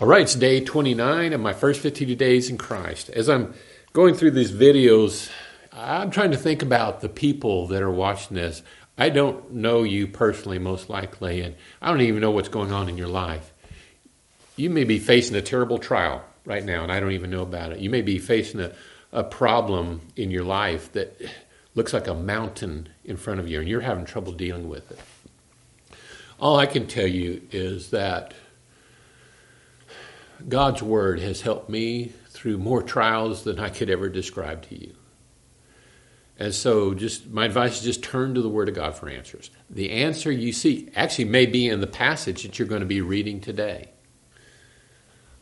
All right, it's day 29 of my first 52 days in Christ. As I'm going through these videos, I'm trying to think about the people that are watching this. I don't know you personally, most likely, and I don't even know what's going on in your life. You may be facing a terrible trial right now, and I don't even know about it. You may be facing a, a problem in your life that looks like a mountain in front of you, and you're having trouble dealing with it. All I can tell you is that God's Word has helped me through more trials than I could ever describe to you. And so, just my advice is just turn to the Word of God for answers. The answer you seek actually may be in the passage that you're going to be reading today.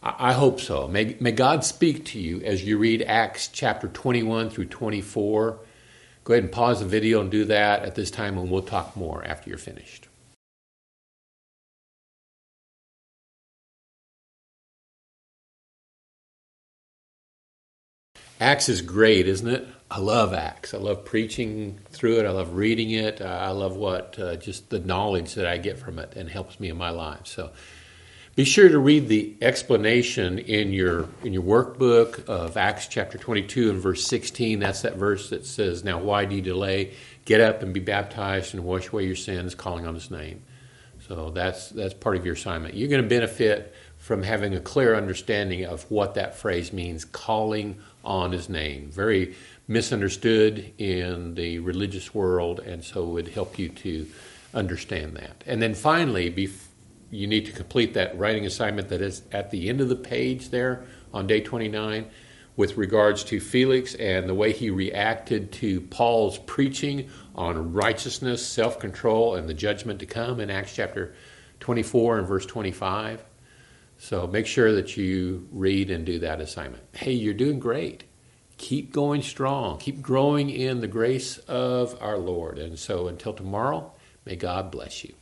I, hope so. May, may God speak to you as you read Acts chapter 21 through 24. Go ahead and pause the video and do that at this time, and we'll talk more after you're finished. Acts is great, isn't it? I love Acts. I love preaching through it. I love reading it. I love what uh, just the knowledge that I get from it and helps me in my life. So be sure to read the explanation in your in your workbook of Acts chapter 22 and verse 16. That's that verse that says, "Now why do you delay? Get up and be baptized and wash away your sins, calling on His name." So that's that's part of your assignment. You're going to benefit from having a clear understanding of what that phrase means, calling on his name. Very misunderstood in the religious world, and so it would help you to understand that. And then finally, you need to complete that writing assignment that is at the end of the page there on day 29 with regards to Felix and the way he reacted to Paul's preaching on righteousness, self control, and the judgment to come in Acts chapter 24 and verse 25. So make sure that you read and do that assignment. Hey, you're doing great. Keep going strong. Keep growing in the grace of our Lord. And so until tomorrow, may God bless you.